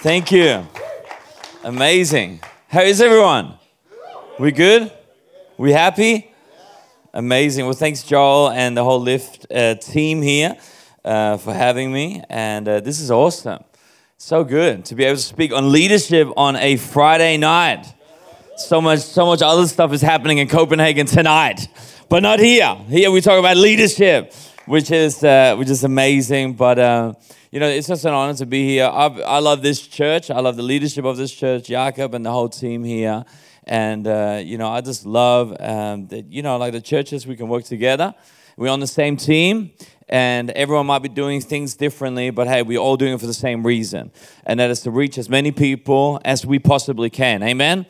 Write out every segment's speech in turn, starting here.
Thank you. Amazing. How is everyone? We good? We happy? Amazing. Well, thanks, Joel, and the whole Lift uh, team here uh, for having me. And uh, this is awesome. So good to be able to speak on leadership on a Friday night. So much, so much other stuff is happening in Copenhagen tonight, but not here. Here we talk about leadership, which is uh, which is amazing. But uh, you know, it's just an honor to be here. I, I love this church. I love the leadership of this church, Jacob and the whole team here. And, uh, you know, I just love um, that, you know, like the churches, we can work together. We're on the same team, and everyone might be doing things differently, but hey, we're all doing it for the same reason. And that is to reach as many people as we possibly can. Amen?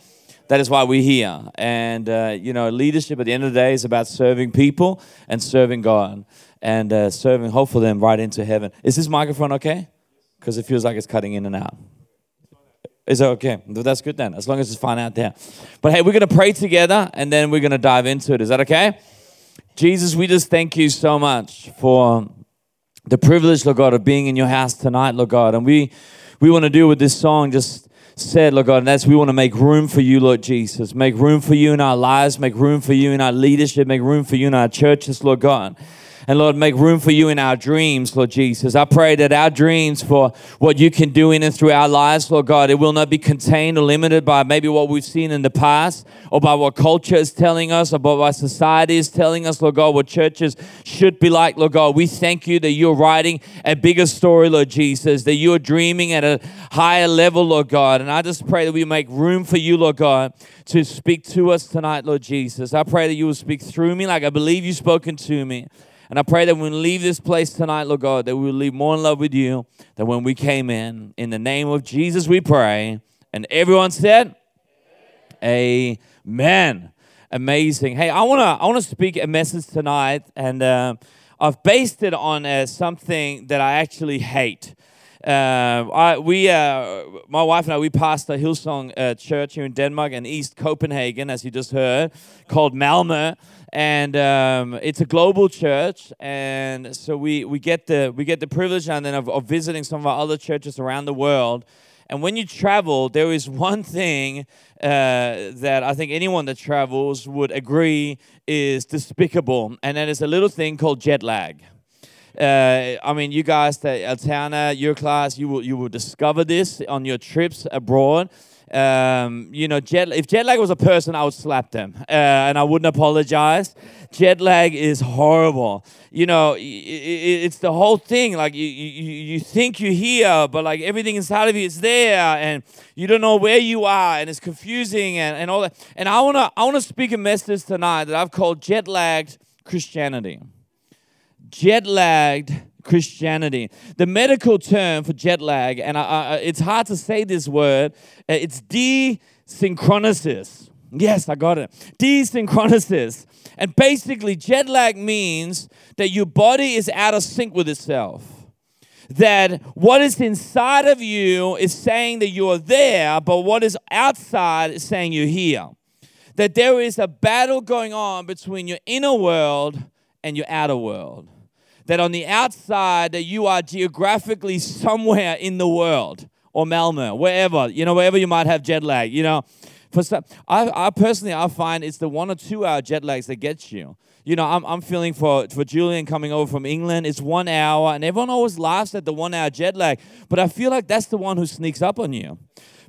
That is why we're here. And, uh, you know, leadership at the end of the day is about serving people and serving God and uh, serving, hopefully, them right into heaven. Is this microphone okay? Because it feels like it's cutting in and out. Is that okay? That's good then, as long as it's fine out there. But hey, we're going to pray together and then we're going to dive into it. Is that okay? Jesus, we just thank you so much for the privilege, Lord God, of being in your house tonight, Lord God. And we, we want to do with this song just said, Lord God, and that's we want to make room for you, Lord Jesus. Make room for you in our lives, make room for you in our leadership, make room for you in our churches, Lord God. And Lord, make room for you in our dreams, Lord Jesus. I pray that our dreams for what you can do in and through our lives, Lord God, it will not be contained or limited by maybe what we've seen in the past or by what culture is telling us or by what society is telling us, Lord God, what churches should be like, Lord God. We thank you that you're writing a bigger story, Lord Jesus, that you're dreaming at a higher level, Lord God. And I just pray that we make room for you, Lord God, to speak to us tonight, Lord Jesus. I pray that you will speak through me like I believe you've spoken to me. And I pray that when we leave this place tonight, Lord God, that we will leave more in love with you than when we came in. In the name of Jesus, we pray. And everyone said, Amen. Amen. Amazing. Hey, I wanna I wanna speak a message tonight, and uh, I've based it on uh, something that I actually hate. Uh, I, we, uh, my wife and I, we pastor Hillsong uh, Church here in Denmark and East Copenhagen, as you just heard, called Malmö and um, it's a global church and so we, we get the we get the privilege and then of, of visiting some of our other churches around the world. And when you travel there is one thing uh, that i think anyone that travels would agree is despicable and that is a little thing called jet lag. Uh, I mean, you guys, the Altana, your class, you will you will discover this on your trips abroad um, you know, jet, if jet lag was a person, I would slap them uh, and I wouldn't apologize. Jet lag is horrible. You know, it, it, it's the whole thing. Like you, you, you think you're here, but like everything inside of you is there, and you don't know where you are, and it's confusing and, and all that. And I wanna I wanna speak a message tonight that I've called jet lagged Christianity. Jet lagged Christianity. The medical term for jet lag, and I, I, it's hard to say this word, uh, it's desynchronosis. Yes, I got it. Desynchronosis. And basically, jet lag means that your body is out of sync with itself. That what is inside of you is saying that you're there, but what is outside is saying you're here. That there is a battle going on between your inner world and your outer world that on the outside that you are geographically somewhere in the world or Malmo, wherever, you know, wherever you might have jet lag, you know. For some, I, I personally, I find it's the one or two hour jet lags that gets you. You know, I'm, I'm feeling for, for Julian coming over from England, it's one hour, and everyone always laughs at the one hour jet lag, but I feel like that's the one who sneaks up on you.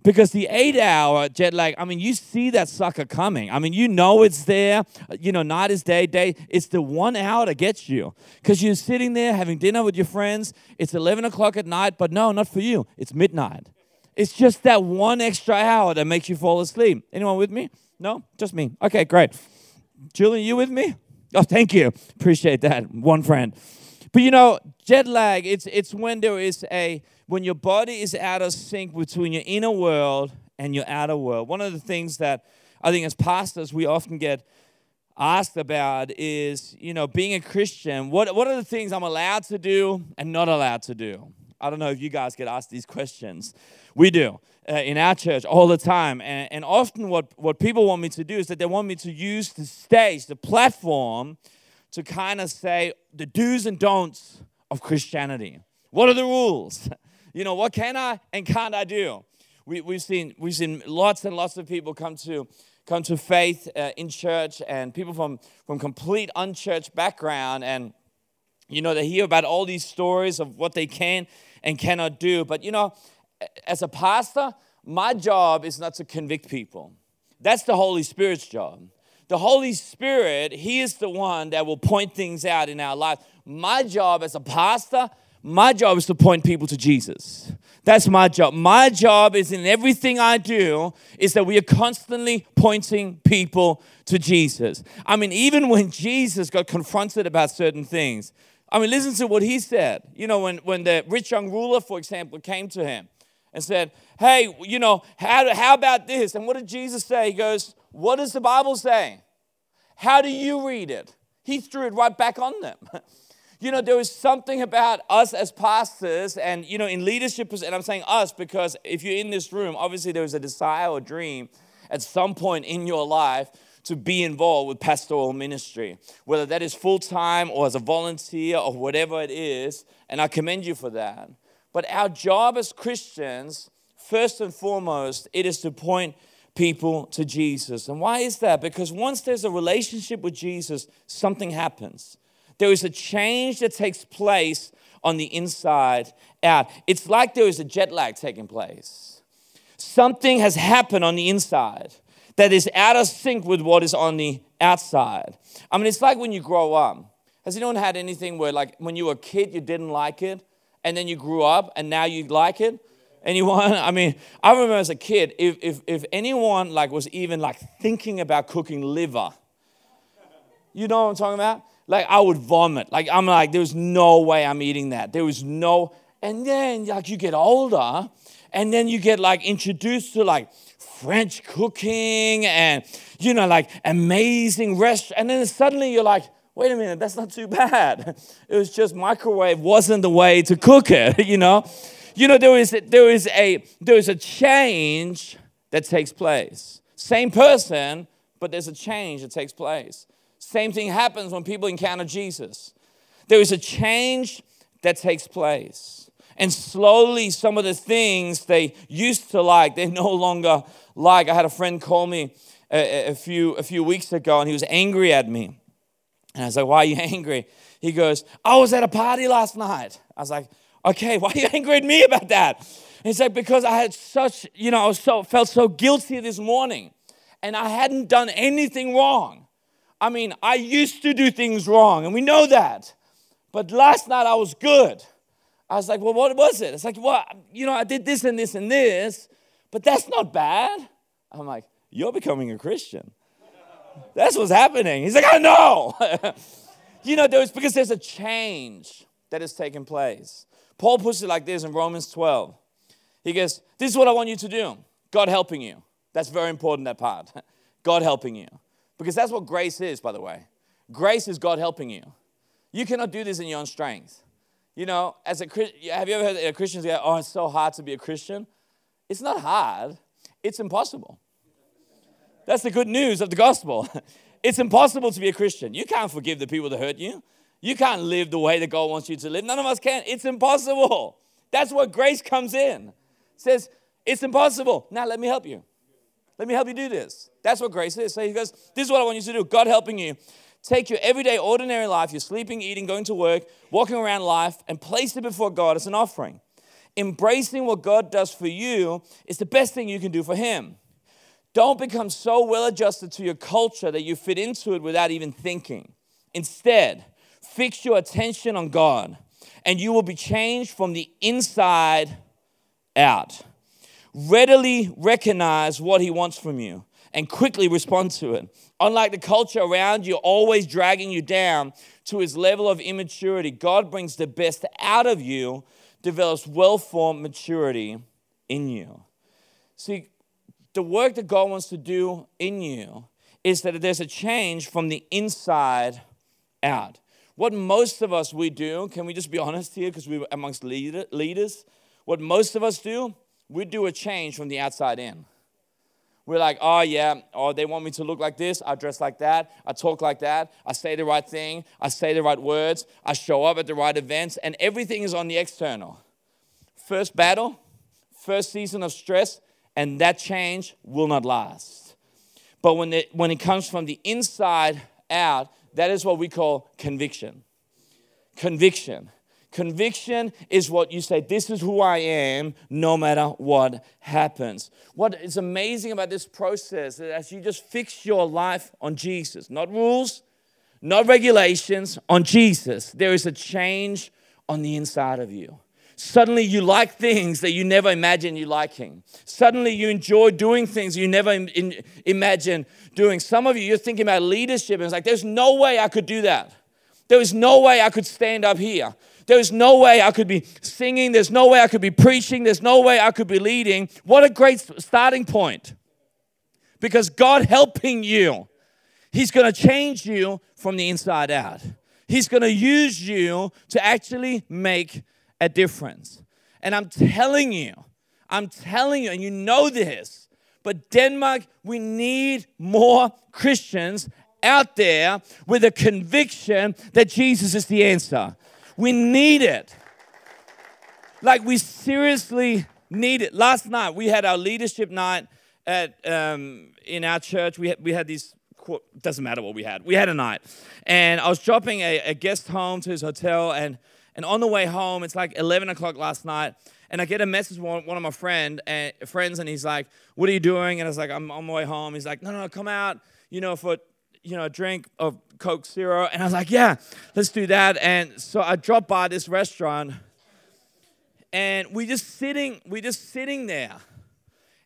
Because the eight hour jet lag, I mean, you see that sucker coming. I mean, you know it's there. Uh, you know, night is day, day. It's the one hour that gets you. Because you're sitting there having dinner with your friends. It's 11 o'clock at night, but no, not for you. It's midnight. It's just that one extra hour that makes you fall asleep. Anyone with me? No? Just me. Okay, great. Julian, you with me? Oh, thank you. Appreciate that. One friend. But you know, jet lag, it's it's when there is a when your body is out of sync between your inner world and your outer world. One of the things that I think as pastors we often get asked about is, you know, being a Christian, what, what are the things I'm allowed to do and not allowed to do? I don't know if you guys get asked these questions. We do uh, in our church all the time. And, and often, what, what people want me to do is that they want me to use the stage, the platform, to kind of say the do's and don'ts of Christianity. What are the rules? You know, what can I and can't I do? We, we've, seen, we've seen lots and lots of people come to, come to faith uh, in church and people from, from complete unchurched background. And, you know, they hear about all these stories of what they can and cannot do. But, you know, as a pastor, my job is not to convict people. That's the Holy Spirit's job. The Holy Spirit, He is the one that will point things out in our life. My job as a pastor, my job is to point people to Jesus. That's my job. My job is in everything I do is that we are constantly pointing people to Jesus. I mean, even when Jesus got confronted about certain things, I mean, listen to what he said. You know, when, when the rich young ruler, for example, came to him and said, Hey, you know, how, how about this? And what did Jesus say? He goes, What does the Bible say? How do you read it? He threw it right back on them. you know, there is something about us as pastors and, you know, in leadership, and I'm saying us because if you're in this room, obviously there is a desire or dream at some point in your life to be involved with pastoral ministry, whether that is full time or as a volunteer or whatever it is. And I commend you for that. But our job as Christians, first and foremost, it is to point people to Jesus. And why is that? Because once there's a relationship with Jesus, something happens. There is a change that takes place on the inside out. It's like there is a jet lag taking place. Something has happened on the inside that is out of sync with what is on the outside. I mean, it's like when you grow up. Has anyone had anything where, like, when you were a kid, you didn't like it, and then you grew up and now you like it? Anyone? I mean, I remember as a kid, if, if, if anyone like was even like thinking about cooking liver, you know what I'm talking about? Like I would vomit. Like I'm like, there's no way I'm eating that. There was no, and then like you get older, and then you get like introduced to like French cooking and you know like amazing restaurant, and then suddenly you're like, wait a minute, that's not too bad. It was just microwave wasn't the way to cook it, you know? You know, there is, there is, a, there is a change that takes place. Same person, but there's a change that takes place. Same thing happens when people encounter Jesus. There is a change that takes place. And slowly, some of the things they used to like, they no longer like. I had a friend call me a, a, few, a few weeks ago, and he was angry at me. And I was like, Why are you angry? He goes, I was at a party last night. I was like, Okay, why are you angry at me about that? And he's like, Because I had such, you know, I was so, felt so guilty this morning and I hadn't done anything wrong. I mean, I used to do things wrong, and we know that. But last night I was good. I was like, Well, what was it? It's like, Well, you know, I did this and this and this, but that's not bad. I'm like, You're becoming a Christian. That's what's happening. He's like, I know. you know, there's because there's a change that has taken place. Paul puts it like this in Romans 12. He goes, This is what I want you to do. God helping you. That's very important, that part. God helping you. Because that's what grace is, by the way. Grace is God helping you. You cannot do this in your own strength. You know, as a have you ever heard a Christian "Oh, it's so hard to be a Christian"? It's not hard. It's impossible. That's the good news of the gospel. It's impossible to be a Christian. You can't forgive the people that hurt you. You can't live the way that God wants you to live. None of us can. It's impossible. That's where grace comes in. It says, it's impossible. Now let me help you. Let me help you do this. That's what grace is. So he goes, This is what I want you to do. God helping you. Take your everyday, ordinary life, you're sleeping, eating, going to work, walking around life, and place it before God as an offering. Embracing what God does for you is the best thing you can do for Him. Don't become so well adjusted to your culture that you fit into it without even thinking. Instead, fix your attention on God and you will be changed from the inside out. Readily recognize what He wants from you and quickly respond to it. Unlike the culture around you, always dragging you down to His level of immaturity, God brings the best out of you, develops well formed maturity in you. See, the work that God wants to do in you is that there's a change from the inside out. What most of us we do, can we just be honest here because we're amongst leader, leaders? What most of us do, we do a change from the outside in. We're like, oh yeah, oh they want me to look like this, I dress like that, I talk like that, I say the right thing, I say the right words, I show up at the right events, and everything is on the external. first battle, first season of stress, and that change will not last. But when it, when it comes from the inside out, that is what we call conviction. Conviction. Conviction is what you say, this is who I am, no matter what happens. What is amazing about this process is as you just fix your life on Jesus, not rules, not regulations, on Jesus, there is a change on the inside of you. Suddenly you like things that you never imagined you liking. Suddenly you enjoy doing things you never in, imagined doing. Some of you, you're thinking about leadership, and it's like, there's no way I could do that. There is no way I could stand up here. There is no way I could be singing. There's no way I could be preaching. There's no way I could be leading. What a great starting point. Because God helping you, He's going to change you from the inside out. He's going to use you to actually make a difference. And I'm telling you, I'm telling you, and you know this, but Denmark, we need more Christians out there with a conviction that Jesus is the answer. We need it. Like, we seriously need it. Last night, we had our leadership night at, um, in our church. We had, we had these doesn't matter what we had. We had a night. And I was dropping a, a guest home to his hotel, and and on the way home, it's like 11 o'clock last night, and I get a message from one of my friend and friends, and he's like, "What are you doing?" And I was like, "I'm on my way home." He's like, "No, no, come out, you know, for you know a drink of Coke Zero. And I was like, "Yeah, let's do that." And so I dropped by this restaurant, and we just sitting, we just sitting there,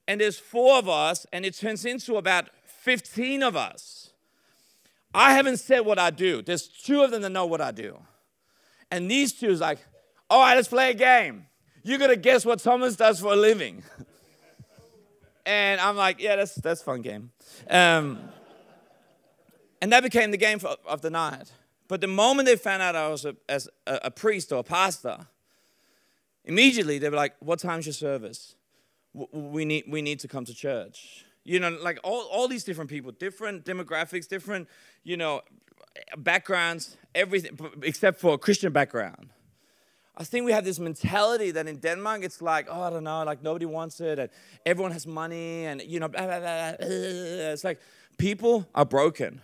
and there's four of us, and it turns into about 15 of us. I haven't said what I do. There's two of them that know what I do. And these two is like, all right, let's play a game. You're gonna guess what Thomas does for a living. and I'm like, yeah, that's that's fun game. Um, and that became the game of the night. But the moment they found out I was a, as a, a priest or a pastor, immediately they were like, "What time's your service? We need we need to come to church." You know, like all, all these different people, different demographics, different, you know, backgrounds, everything except for a Christian background. I think we have this mentality that in Denmark it's like, oh, I don't know, like nobody wants it, and everyone has money, and you know, blah, blah, blah, it's like people are broken.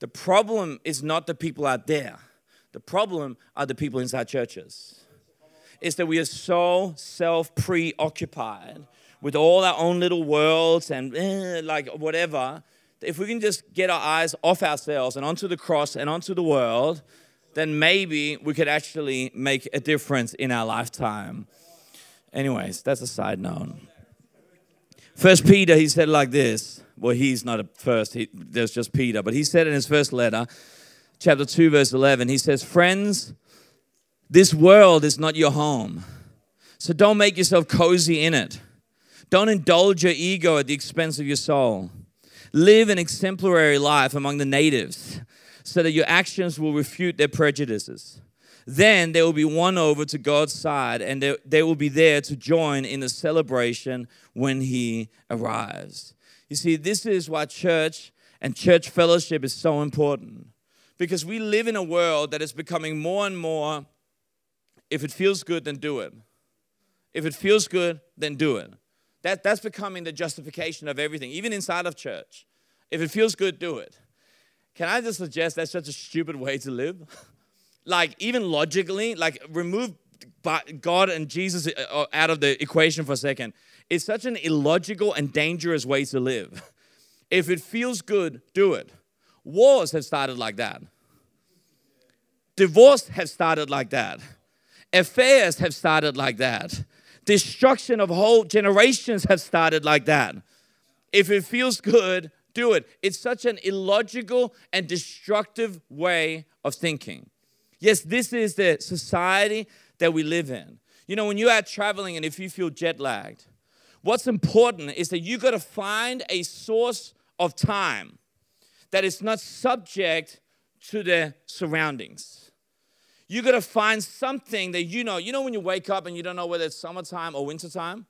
The problem is not the people out there. The problem are the people inside churches. Is that we are so self preoccupied with all our own little worlds and eh, like whatever if we can just get our eyes off ourselves and onto the cross and onto the world, then maybe we could actually make a difference in our lifetime. Anyways, that's a side note. First Peter, he said like this. Well, he's not a first, he, there's just Peter, but he said in his first letter, chapter 2, verse 11, he says, Friends, this world is not your home. So don't make yourself cozy in it. Don't indulge your ego at the expense of your soul. Live an exemplary life among the natives so that your actions will refute their prejudices. Then they will be won over to God's side and they, they will be there to join in the celebration when He arrives. You see, this is why church and church fellowship is so important because we live in a world that is becoming more and more if it feels good, then do it. If it feels good, then do it. That, that's becoming the justification of everything, even inside of church. If it feels good, do it. Can I just suggest that's such a stupid way to live? like, even logically, like, remove God and Jesus uh, uh, out of the equation for a second. It's such an illogical and dangerous way to live. If it feels good, do it. Wars have started like that. Divorce has started like that. Affairs have started like that. Destruction of whole generations have started like that. If it feels good, do it. It's such an illogical and destructive way of thinking. Yes, this is the society that we live in. You know, when you're traveling and if you feel jet lagged, what's important is that you got to find a source of time that is not subject to the surroundings. You got to find something that you know. You know when you wake up and you don't know whether it's summertime or wintertime?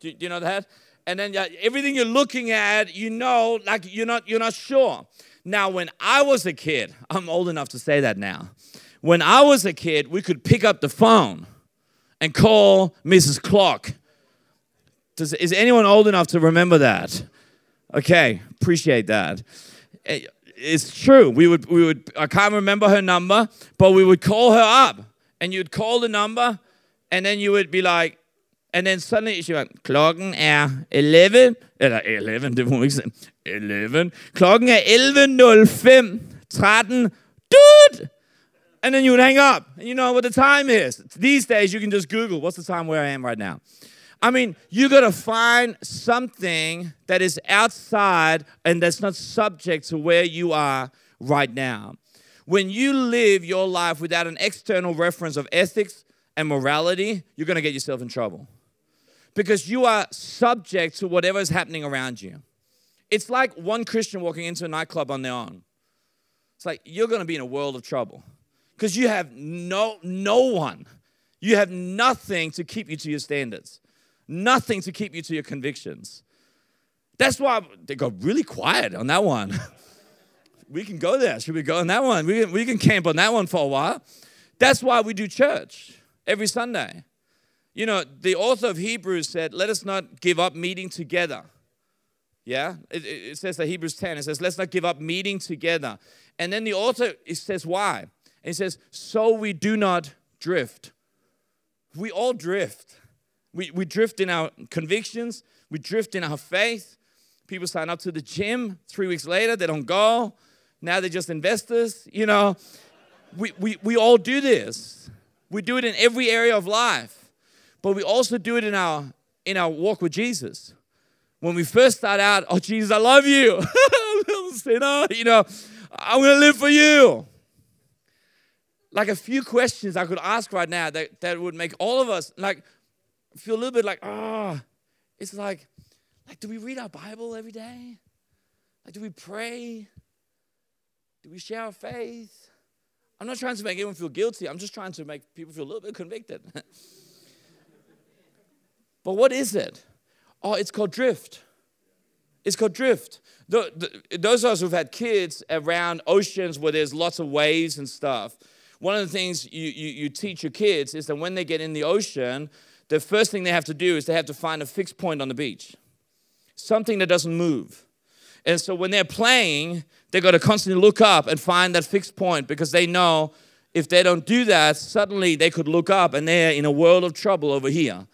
Do, do you know that? and then everything you're looking at, you know, like you're not you're not sure. Now, when I was a kid, I'm old enough to say that now. When I was a kid, we could pick up the phone and call Mrs. Clock. Does, is anyone old enough to remember that? Okay, appreciate that. Eh, it's true. We would, we would, I can't remember her number, but we would call her up and you'd call the number and then you would be like, and then suddenly she went, klokken er 11, eller 11, det må man ikke sige, 11. Klokken er 11.05, 13, dude! And then you would hang up, and you know what the time is. These days, you can just Google, what's the time where I am right now? I mean, you got to find something that is outside and that's not subject to where you are right now. When you live your life without an external reference of ethics and morality, you're to get yourself in trouble because you are subject to whatever is happening around you. It's like one Christian walking into a nightclub on their own. It's like you're to be in a world of trouble because you have no no one. You have nothing to keep you to your standards nothing to keep you to your convictions. That's why they got really quiet on that one. we can go there. Should we go on that one? We can, we can camp on that one for a while. That's why we do church every Sunday. You know, the author of Hebrews said, Let us not give up meeting together. Yeah? It, it says that Hebrews 10, it says, Let's not give up meeting together. And then the author it says, Why? And he says, So we do not drift. We all drift. We, we drift in our convictions, we drift in our faith. People sign up to the gym, three weeks later, they don't go. Now they're just investors. You know, we, we, we all do this. We do it in every area of life, but we also do it in our, in our walk with Jesus. When we first start out, oh, Jesus, I love you. little sinner, you know, I'm going to live for you. Like a few questions I could ask right now that, that would make all of us, like, feel a little bit like, ah, oh, it's like, like, do we read our Bible every day? Like, do we pray? Do we share our faith? I'm not trying to make anyone feel guilty. I'm just trying to make people feel a little bit convicted. but what is it? Oh, it's called drift. It's called drift. The, the, those of us who've had kids around oceans where there's lots of waves and stuff, one of the things you, you, you teach your kids is that when they get in the ocean, the first thing they have to do is they have to find a fixed point on the beach, something that doesn't move. And so when they're playing, they've got to constantly look up and find that fixed point because they know if they don't do that, suddenly they could look up and they're in a world of trouble over here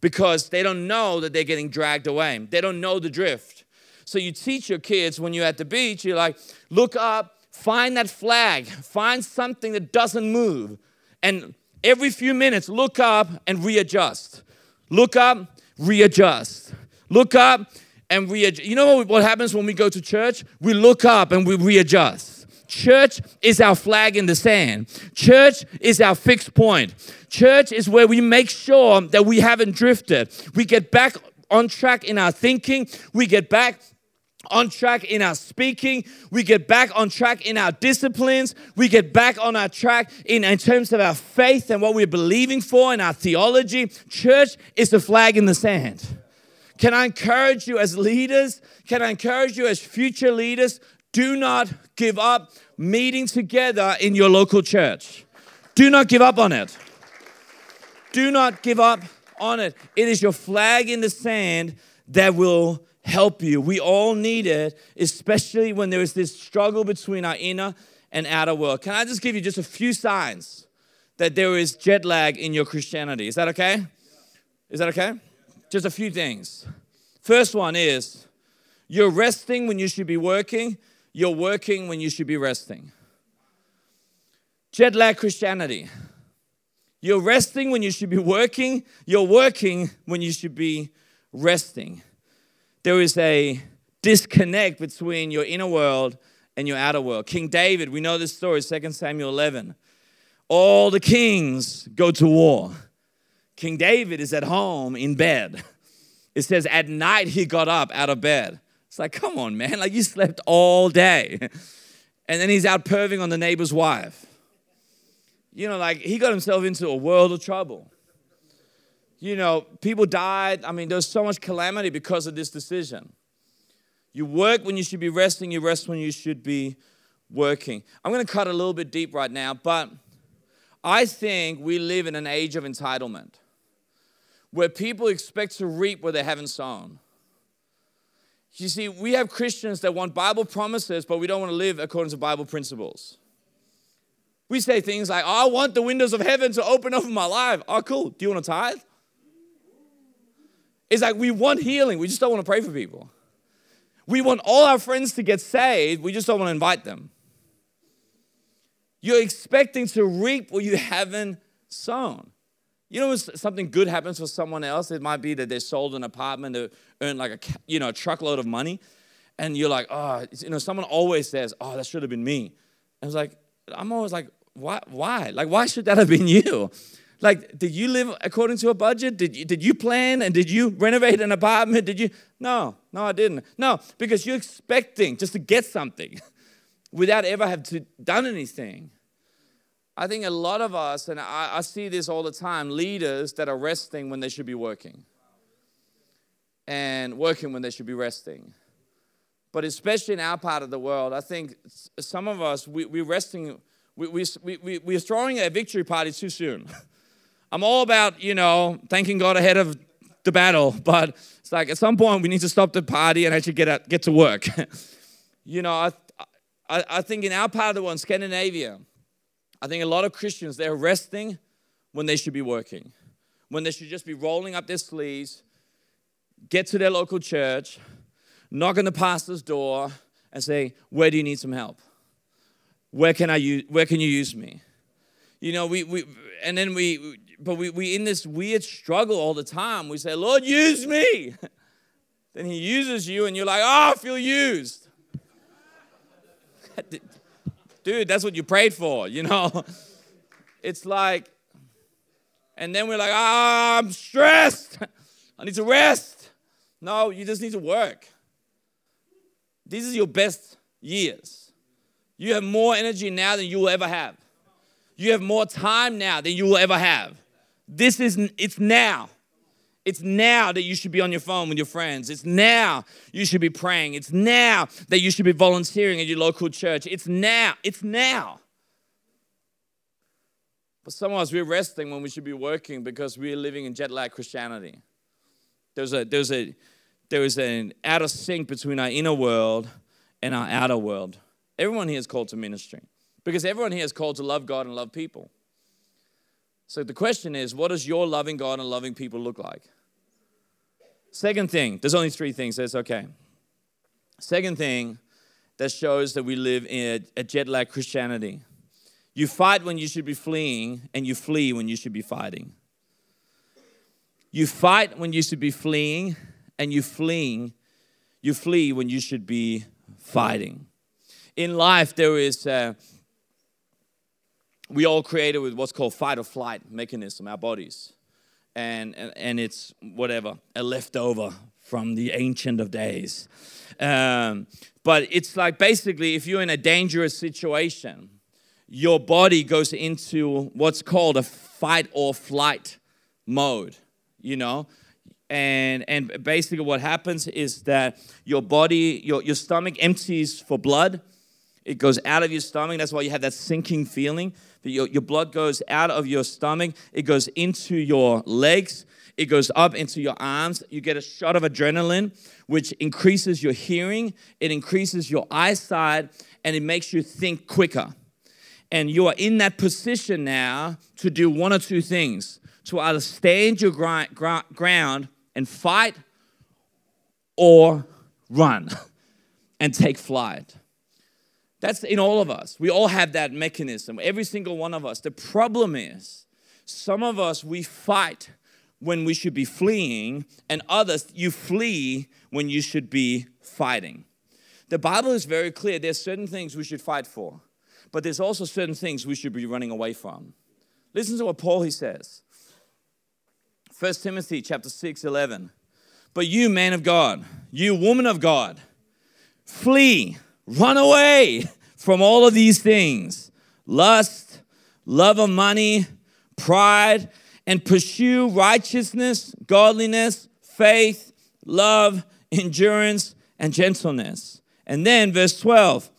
because they don't know that they're getting dragged away. They don't know the drift. So you teach your kids when you're at the beach, you're like, look up, find that flag, find something that doesn't move, and every few minutes, look up and readjust. Look up, readjust. Look up and readjust. You know what happens when we go to church? We look up and we readjust. Church is our flag in the sand. Church is our fixed point. Church is where we make sure that we haven't drifted. We get back on track in our thinking. We get back on track in our speaking. We get back on track in our disciplines. We get back on our track in, in terms of our faith and what we're believing for in our theology. Church is the flag in the sand. Can I encourage you as leaders? Can I encourage you as future leaders? Do not give up meeting together in your local church. Do not give up on it. Do not give up on it. It is your flag in the sand that will help you. We all need it, especially when there is this struggle between our inner and outer world. Can I just give you just a few signs that there is jet lag in your Christianity? Is that okay? Is that okay? Just a few things. First one is you're resting when you should be working, you're working when you should be resting. Jet lag Christianity. You're resting when you should be working, you're working when you should be resting there is a disconnect between your inner world and your outer world. King David, we know this story, 2 Samuel 11. All the kings go to war. King David is at home in bed. It says at night he got up out of bed. It's like, come on, man. Like you slept all day. And then he's out perving on the neighbor's wife. You know, like he got himself into a world of trouble you know, people died. I mean, there's so much calamity because of this decision. You work when you should be resting, you rest when you should be working. I'm going to cut a little bit deep right now, but I think we live in an age of entitlement. where people expect to reap where they haven't sown. You see, we have Christians that want Bible promises, but we don't want to live according to Bible principles. We say things like, oh, I want the windows of heaven to open over my life. Oh, cool. Do you want to tithe? It's like we want healing, we just don't want to pray for people. We want all our friends to get saved, we just don't want to invite them. You're expecting to reap what you haven't sown. You know, when something good happens for someone else, it might be that they sold an apartment to earn like a you know a truckload of money, and you're like, oh, you know, someone always says, oh, that should have been me. I was like, I'm always like, why? Why? Like, why should that have been you? Like, did you live according to a budget? Did you, did you plan and did you renovate an apartment? Did you? No, no, I didn't. No, because you're expecting just to get something without ever have to done anything. I think a lot of us, and I, I see this all the time, leaders that are resting when they should be working, and working when they should be resting. But especially in our part of the world, I think some of us, we, we're resting we, we, we, we're throwing a victory party too soon. I'm all about, you know, thanking God ahead of the battle, but it's like at some point we need to stop the party and actually get, out, get to work. you know, I, I, I think in our part of the world, Scandinavia, I think a lot of Christians, they're resting when they should be working, when they should just be rolling up their sleeves, get to their local church, knock on the pastor's door, and say, Where do you need some help? where can I use, where can you use me? You know, we, we and then we, but we, we in this weird struggle all the time. We say, Lord, use me. then he uses you and you're like, oh, I feel used. Dude, that's what you prayed for, you know? It's like, and then we're like, ah, I'm stressed. I need to rest. No, you just need to work. These are your best years. You have more energy now than you will ever have. You have more time now than you will ever have. This is, it's now. It's now that you should be on your phone with your friends. It's now you should be praying. It's now that you should be volunteering at your local church. It's now. It's now. But some of us, we're resting when we should be working because we're living in jet lag Christianity. There's, a, there's, a, there is an out of sync between our inner world and our outer world. Everyone here is called to ministry because everyone here is called to love God and love people. So the question is, what does your loving God and loving people look like? Second thing, there's only three things, that's okay. Second thing that shows that we live in a, jet lag Christianity. You fight when you should be fleeing, and you flee when you should be fighting. You fight when you should be fleeing, and you fleeing, you flee when you should be fighting in life, there is, uh, we all created with what's called fight or flight mechanism, our bodies. And, and, and it's whatever, a leftover from the ancient of days. Um, but it's like basically, if you're in a dangerous situation, your body goes into what's called a fight or flight mode, you know? And, and basically, what happens is that your body, your, your stomach empties for blood, it goes out of your stomach. That's why you have that sinking feeling. That your, your blood goes out of your stomach. It goes into your legs. It goes up into your arms. You get a shot of adrenaline, which increases your hearing. It increases your eyesight, and it makes you think quicker. And you are in that position now to do one or two things to either stand your ground and fight or run and take flight. That's in all of us. We all have that mechanism, every single one of us. The problem is, some of us, we fight when we should be fleeing, and others, you flee when you should be fighting. The Bible is very clear. There's certain things we should fight for, but there's also certain things we should be running away from. Listen to what Paul he says. 1 Timothy chapter 6, 11. But you, man of God, you, woman of God, flee Run away from all of these things lust, love of money, pride, and pursue righteousness, godliness, faith, love, endurance, and gentleness. And then, verse 12,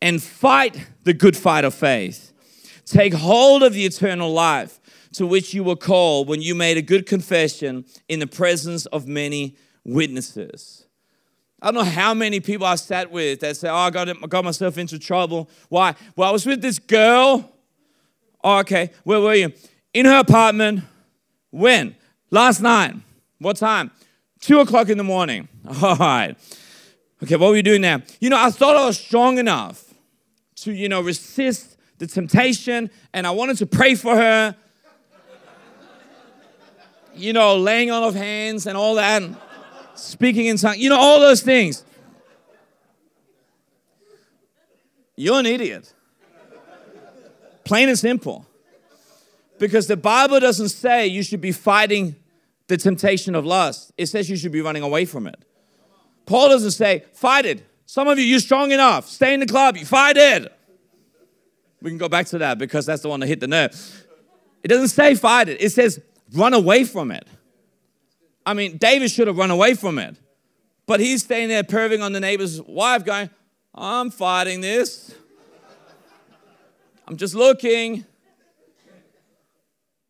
and fight the good fight of faith. Take hold of the eternal life to which you were called when you made a good confession in the presence of many witnesses. I don't know how many people I sat with that say, Oh, I got, got myself into trouble. Why? Well, I was with this girl. Oh, okay. Where were you? In her apartment. When? Last night. What time? Two o'clock in the morning. All right. Okay, what were you doing now? You know, I thought I was strong enough to, you know, resist the temptation and I wanted to pray for her. you know, laying on of hands and all that, speaking in tongues, you know, all those things. You're an idiot. Plain and simple. Because the Bible doesn't say you should be fighting the temptation of lust, it says you should be running away from it. Paul doesn't say, fight it. Some of you, you're strong enough. Stay in the club. You fight it. We can go back to that because that's the one that hit the nerve. It doesn't say fight it, it says run away from it. I mean, David should have run away from it. But he's staying there perving on the neighbor's wife, going, I'm fighting this. I'm just looking.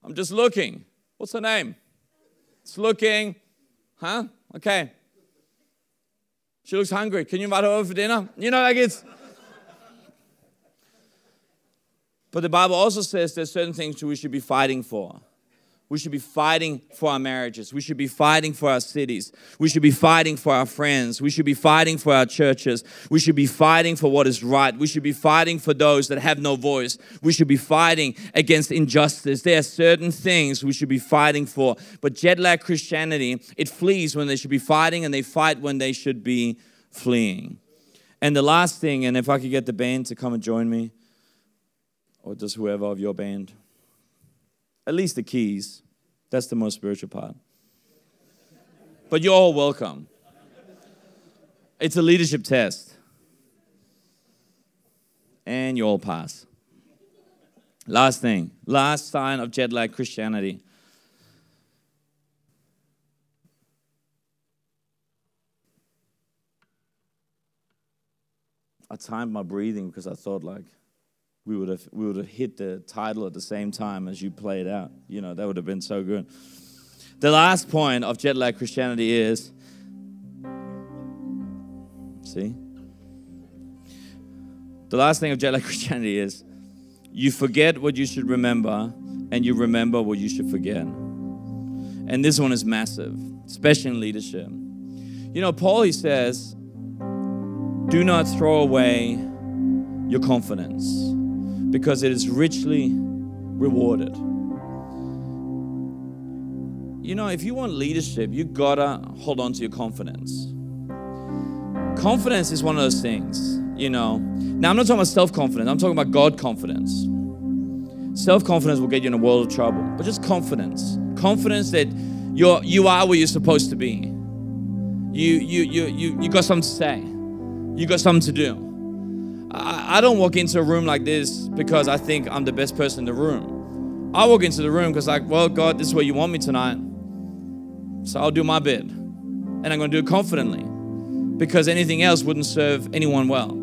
I'm just looking. What's her name? It's looking. Huh? Okay. She looks hungry. Can you invite her over for dinner? You know, like it's. But the Bible also says there's certain things we should be fighting for. We should be fighting for our marriages. We should be fighting for our cities. We should be fighting for our friends. We should be fighting for our churches. We should be fighting for what is right. We should be fighting for those that have no voice. We should be fighting against injustice. There are certain things we should be fighting for. But jet lag Christianity, it flees when they should be fighting and they fight when they should be fleeing. And the last thing, and if I could get the band to come and join me, or just whoever of your band at least the keys. That's the most spiritual part. But you're all welcome. It's a leadership test. And you all pass. Last thing, last sign of jet lag Christianity. I timed my breathing because I thought like we would have we would have hit the title at the same time as you played out. You know, that would have been so good. The last point of jet lag Christianity is see? The last thing of jet lag Christianity is you forget what you should remember and you remember what you should forget. And this one is massive, especially in leadership. You know, Paul he says, do not throw away your confidence because it is richly rewarded. You know, if you want leadership, you gotta hold on to your confidence. Confidence is one of those things, you know. Now, I'm not talking about self confidence, I'm talking about God confidence. Self confidence will get you in a world of trouble, but just confidence. Confidence that you're, you are where you're supposed to be. You, you, you, you, you got something to say, you got something to do. I, I don't walk into a room like this because I think I'm the best person in the room. I walk into the room because, like, well, God, this is where you want me tonight. So I'll do my bit. And I'm going to do it confidently because anything else wouldn't serve anyone well.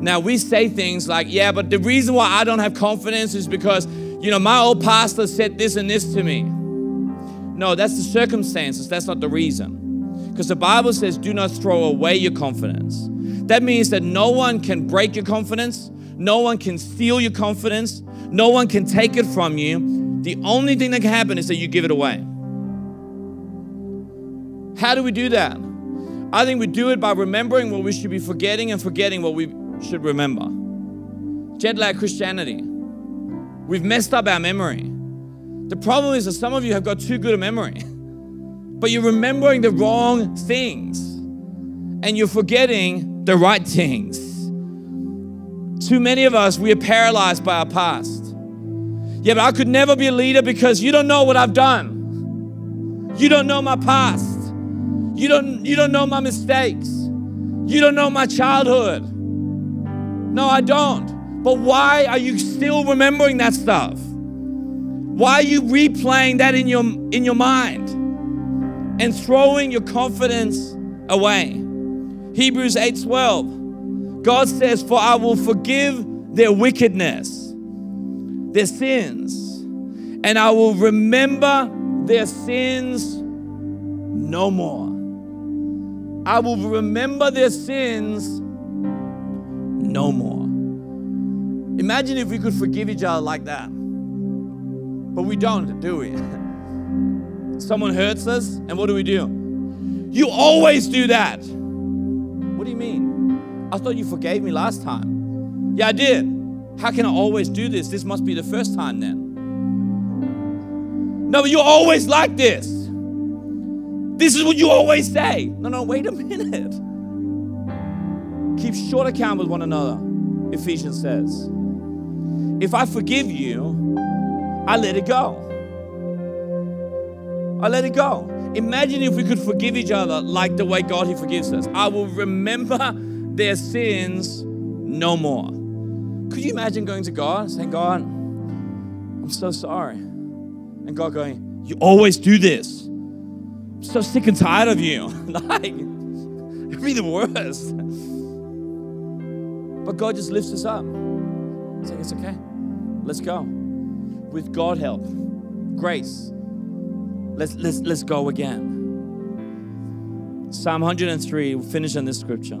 Now, we say things like, yeah, but the reason why I don't have confidence is because, you know, my old pastor said this and this to me. No, that's the circumstances. That's not the reason. Because the Bible says, do not throw away your confidence. That means that no one can break your confidence, no one can steal your confidence, no one can take it from you. The only thing that can happen is that you give it away. How do we do that? I think we do it by remembering what we should be forgetting and forgetting what we should remember. Jet lag Christianity. We've messed up our memory. The problem is that some of you have got too good a memory, but you're remembering the wrong things and you're forgetting the right things. Too many of us, we are paralyzed by our past. Yeah, but I could never be a leader because you don't know what I've done. You don't know my past. You don't, you don't know my mistakes. You don't know my childhood. No, I don't. But why are you still remembering that stuff? Why are you replaying that in your, in your mind and throwing your confidence away? Hebrews 8:12. God says, "For I will forgive their wickedness, their sins, and I will remember their sins no more. I will remember their sins no more. Imagine if we could forgive each other like that. But we don't, do we? Someone hurts us, and what do we do? You always do that. I thought you forgave me last time. Yeah, I did. How can I always do this? This must be the first time then. No, but you're always like this. This is what you always say. No, no, wait a minute. Keep short account with one another, Ephesians says. If I forgive you, I let it go. I let it go. Imagine if we could forgive each other like the way God He forgives us. I will remember their sins no more. Could you imagine going to God saying, God, I'm so sorry. And God going, You always do this. I'm so sick and tired of you. like, it'd be the worst. But God just lifts us up. It's like, It's okay. Let's go. With God help, grace, Let's, let's, let's go again. Psalm 103, we'll finish on this scripture.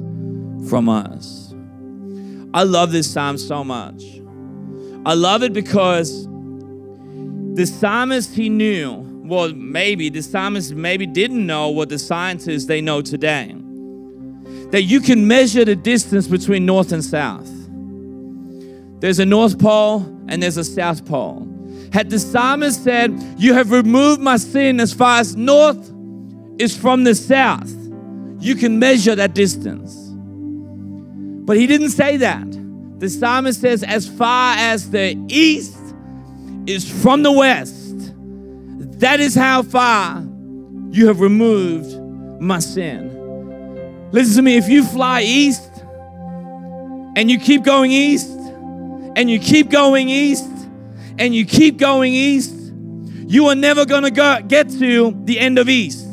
from us. I love this psalm so much. I love it because the psalmist he knew, well, maybe the psalmist maybe didn't know what the scientists they know today. That you can measure the distance between north and south. There's a north pole and there's a south pole. Had the psalmist said, You have removed my sin as far as north is from the south, you can measure that distance. But he didn't say that. The psalmist says, As far as the east is from the west, that is how far you have removed my sin. Listen to me, if you fly east and you keep going east and you keep going east and you keep going east, you are never going to go, get to the end of east.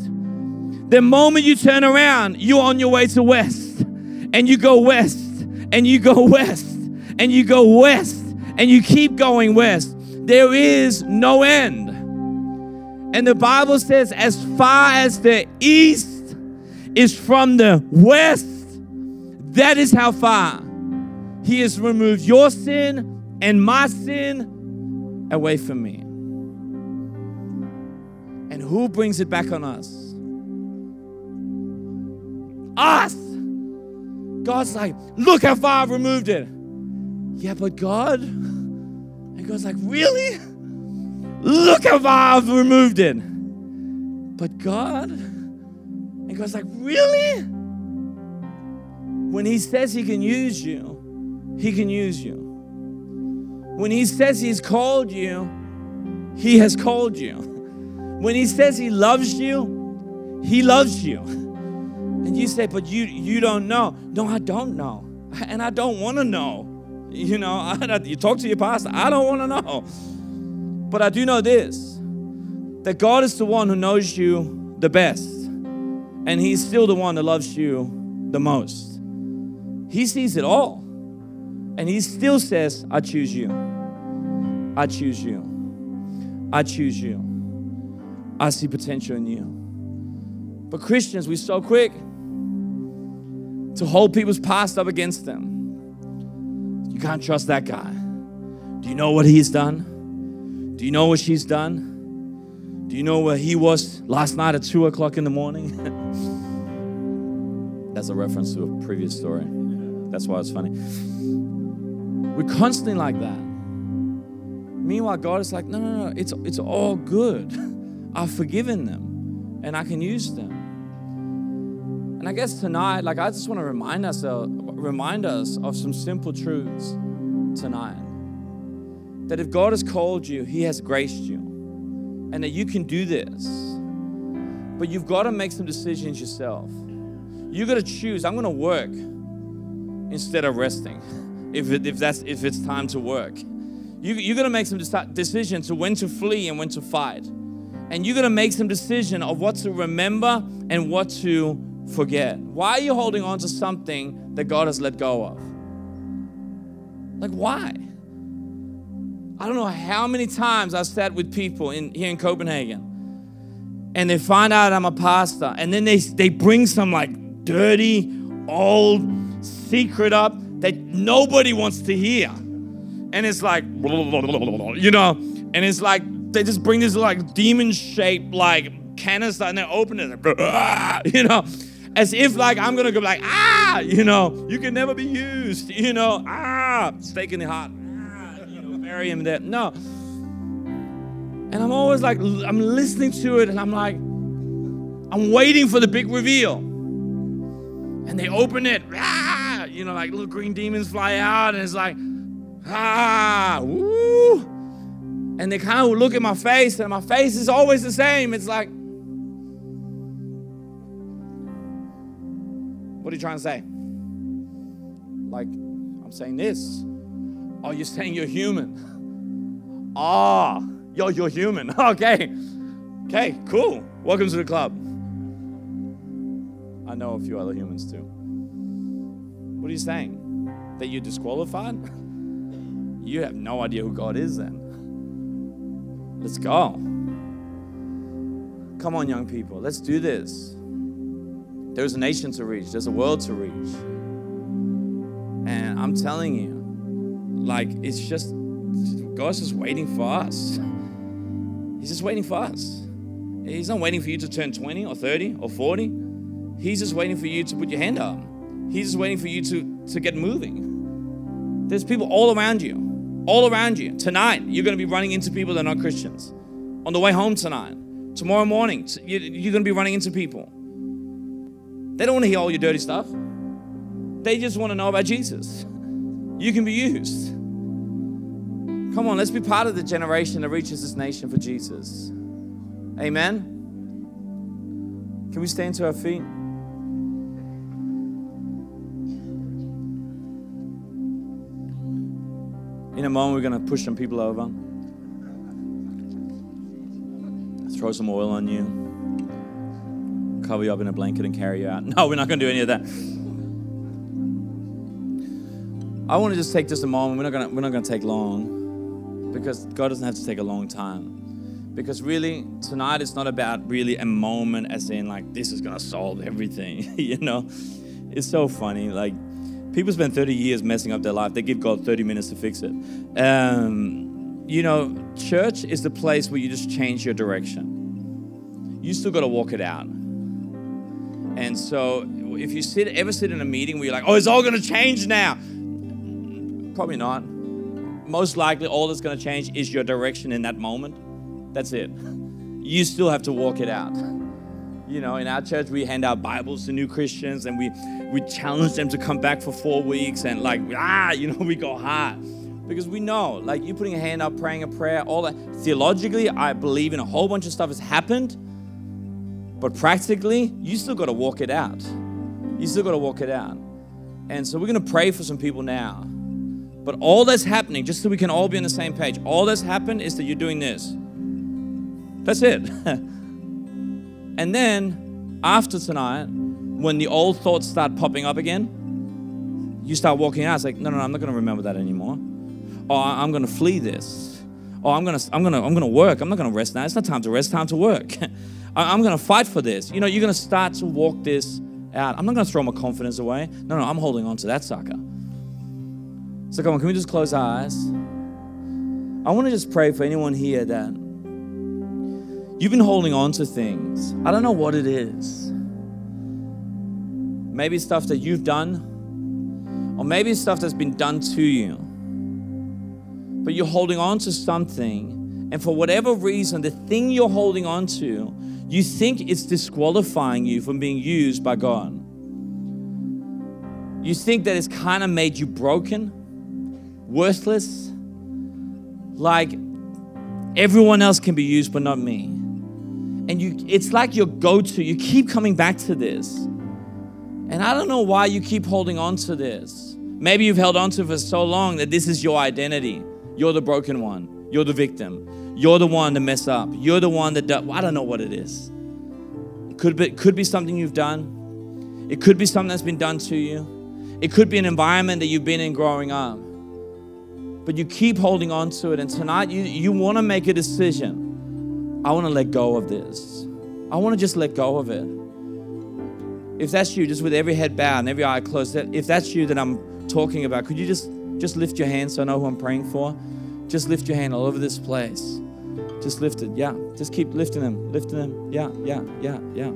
The moment you turn around, you're on your way to west, and you go west, and you go west, and you go west, and you keep going west. There is no end. And the Bible says, as far as the east is from the west, that is how far He has removed your sin and my sin away from me. And who brings it back on us? Us! God's like, look how far I've removed it. Yeah, but God? And God's like, really? Look how far I've removed it. But God? And God's like, really? When He says He can use you, He can use you. When He says He's called you, He has called you. When He says He loves you, He loves you. And you say, but you you don't know. No, I don't know. And I don't want to know. You know, I, you talk to your pastor, I don't want to know. But I do know this that God is the one who knows you the best. And He's still the one that loves you the most. He sees it all. And He still says, I choose you. I choose you. I choose you. I see potential in you. But Christians, we're so quick to hold people's past up against them. You can't trust that guy. Do you know what he's done? Do you know what she's done? Do you know where he was last night at 2 o'clock in the morning? That's a reference to a previous story. That's why it's funny. We're constantly like that. Meanwhile, God is like, no, no, no, it's, it's all good. I've forgiven them and I can use them. And I guess tonight, like I just want to remind uh, remind us of some simple truths tonight. that if God has called you, He has graced you, and that you can do this. But you've got to make some decisions yourself. You've got to choose. I'm going to work instead of resting. If, it, if that's if it's time to work, you you got to make some decisions to when to flee and when to fight, and you got to make some decision of what to remember and what to forget. Why are you holding on to something that God has let go of? Like why? I don't know how many times I've sat with people in here in Copenhagen and they find out I'm a pastor and then they, they bring some like dirty, old secret up that nobody wants to hear. And it's like, you know, and it's like they just bring this like demon shaped like canister and they open it, you know, as if like I'm gonna go like, ah, you know, you can never be used, you know, ah, stake in the heart, ah, you know, bury him there. No. And I'm always like, I'm listening to it and I'm like, I'm waiting for the big reveal. And they open it, ah, you know, like little green demons fly out, and it's like, ah, woo. And they kind of look at my face, and my face is always the same. It's like, what are you trying to say? Like, I'm saying this. Oh, you're saying you're human. Ah, yo, you're human. Okay. Okay, cool. Welcome to the club. I know a few other humans too. What are you saying? That you're disqualified? you have no idea who God is then. Let's go. Come on, young people, let's do this. There's a nation to reach, there's a world to reach. And I'm telling you, like, it's just, God's just waiting for us. He's just waiting for us. He's not waiting for you to turn 20 or 30 or 40. He's just waiting for you to put your hand up. He's just waiting for you to, to get moving. There's people all around you, all around you. Tonight, you're going to be running into people that are not Christians. On the way home tonight, tomorrow morning, you're going to be running into people. They don't want to hear all your dirty stuff. They just want to know about Jesus. You can be used. Come on, let's be part of the generation that reaches this nation for Jesus. Amen. Can we stand to our feet? In a moment, we're going to push some people over, throw some oil on you, cover you up in a blanket, and carry you out. No, we're not going to do any of that. I want to just take just a moment. We're not going to, we're not going to take long because God doesn't have to take a long time. Because really, tonight it's not about really a moment as in like this is gonna solve everything. you know, it's so funny. Like People spend 30 years messing up their life. They give God 30 minutes to fix it. Um, you know, church is the place where you just change your direction. You still got to walk it out. And so, if you sit ever sit in a meeting where you're like, "Oh, it's all going to change now," probably not. Most likely, all that's going to change is your direction in that moment. That's it. You still have to walk it out. You know, in our church, we hand out Bibles to new Christians and we, we challenge them to come back for four weeks and, like, ah, you know, we go hard. Because we know, like, you putting a hand up, praying a prayer, all that. Theologically, I believe in a whole bunch of stuff has happened. But practically, you still got to walk it out. You still got to walk it out. And so we're going to pray for some people now. But all that's happening, just so we can all be on the same page, all that's happened is that you're doing this. That's it. And then after tonight, when the old thoughts start popping up again, you start walking out. It's like, no, no, no I'm not going to remember that anymore. Oh, I'm going to flee this. Oh, I'm going to, I'm going to, I'm going to work. I'm not going to rest now. It's not time to rest. Time to work. I'm going to fight for this. You know, you're going to start to walk this out. I'm not going to throw my confidence away. No, no, I'm holding on to that sucker. So come on, can we just close our eyes? I want to just pray for anyone here that You've been holding on to things. I don't know what it is. Maybe stuff that you've done, or maybe stuff that's been done to you. But you're holding on to something, and for whatever reason, the thing you're holding on to, you think it's disqualifying you from being used by God. You think that it's kind of made you broken, worthless, like everyone else can be used, but not me. And you, it's like your go to. You keep coming back to this. And I don't know why you keep holding on to this. Maybe you've held on to it for so long that this is your identity. You're the broken one. You're the victim. You're the one to mess up. You're the one that does. Well, I don't know what it is. It could be, could be something you've done. It could be something that's been done to you. It could be an environment that you've been in growing up. But you keep holding on to it. And tonight you, you want to make a decision. I want to let go of this. I want to just let go of it. If that's you, just with every head bowed and every eye closed, if that's you that I'm talking about, could you just just lift your hand so I know who I'm praying for? Just lift your hand all over this place. Just lift it. Yeah. Just keep lifting them. Lifting them. Yeah, yeah, yeah, yeah.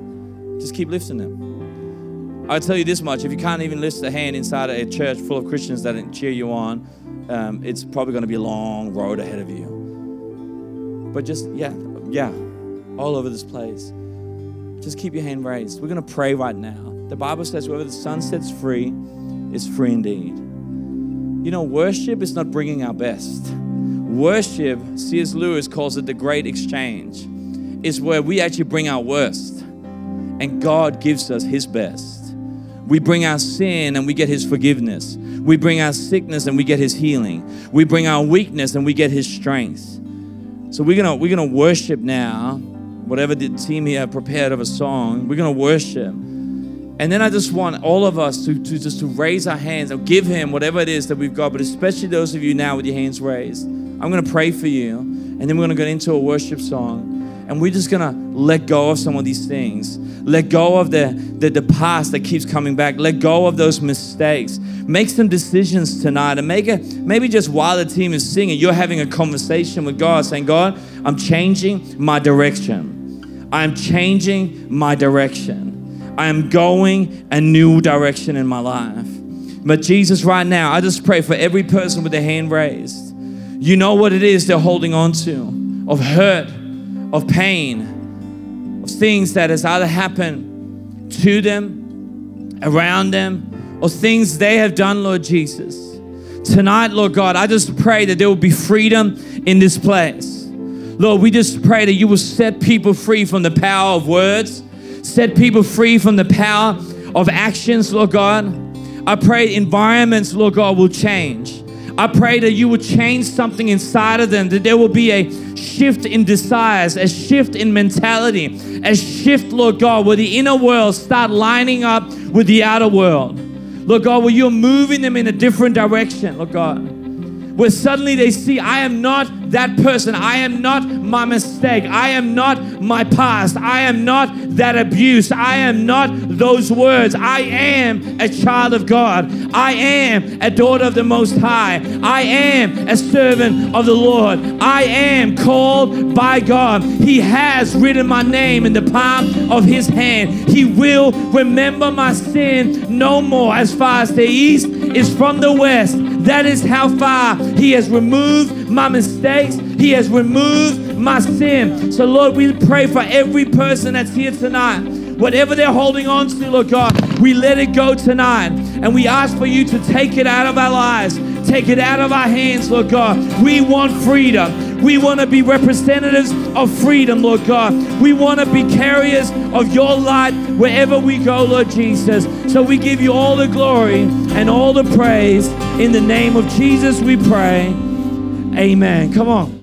Just keep lifting them. I'll tell you this much if you can't even lift a hand inside a church full of Christians that cheer you on, um, it's probably going to be a long road ahead of you. But just, yeah, yeah, all over this place. Just keep your hand raised. We're going to pray right now. The Bible says, whoever the Son sets free is free indeed. You know, worship is not bringing our best. Worship, C.S. Lewis calls it the great exchange, is where we actually bring our worst and God gives us His best. We bring our sin and we get His forgiveness. We bring our sickness and we get His healing. We bring our weakness and we get His strength. So we're gonna we're gonna worship now whatever the team here prepared of a song, we're to worship. And then I just want all of us to, to just to raise our hands and give him whatever it is that we've got, but especially those of you now with your hands raised. I'm going to pray for you, and then we're going to get into a worship song. And we're just gonna let go of some of these things. Let go of the, the, the past that keeps coming back. Let go of those mistakes. Make some decisions tonight and make it maybe just while the team is singing, you're having a conversation with God, saying, God, I'm changing my direction. I'm changing my direction. I am going a new direction in my life. But Jesus, right now, I just pray for every person with their hand raised. You know what it is they're holding on to of hurt, of pain, of things that has either happened to them, around them, or things they have done, Lord Jesus. Tonight, Lord God, I just pray that there will be freedom in this place. Lord, we just pray that you will set people free from the power of words, set people free from the power of actions, Lord God. I pray environments, Lord God, will change. I pray that you will change something inside of them, that there will be a shift in desires, a shift in mentality, a shift, Lord God, where the inner world start lining up with the outer world. Lord God, where you're moving them in a different direction, Lord God where suddenly they see, I am not that person. I am not my mistake. I am not my past. I am not that abuse. I am not those words. I am a child of God. I am a daughter of the Most High. I am a servant of the Lord. I am called by God. He has written my name in the palm of His hand. He will remember my sin no more. As far as the east is from the west, that is how far He has removed my mistakes. He has removed my sin. So, Lord, we pray for every person that's here tonight. Whatever they're holding on to, Lord God, we let it go tonight. And we ask for you to take it out of our lives, take it out of our hands, Lord God. We want freedom. We want to be representatives of freedom, Lord God. We want to be carriers of your light wherever we go, Lord Jesus. So we give you all the glory and all the praise. In the name of Jesus, we pray. Amen. Come on.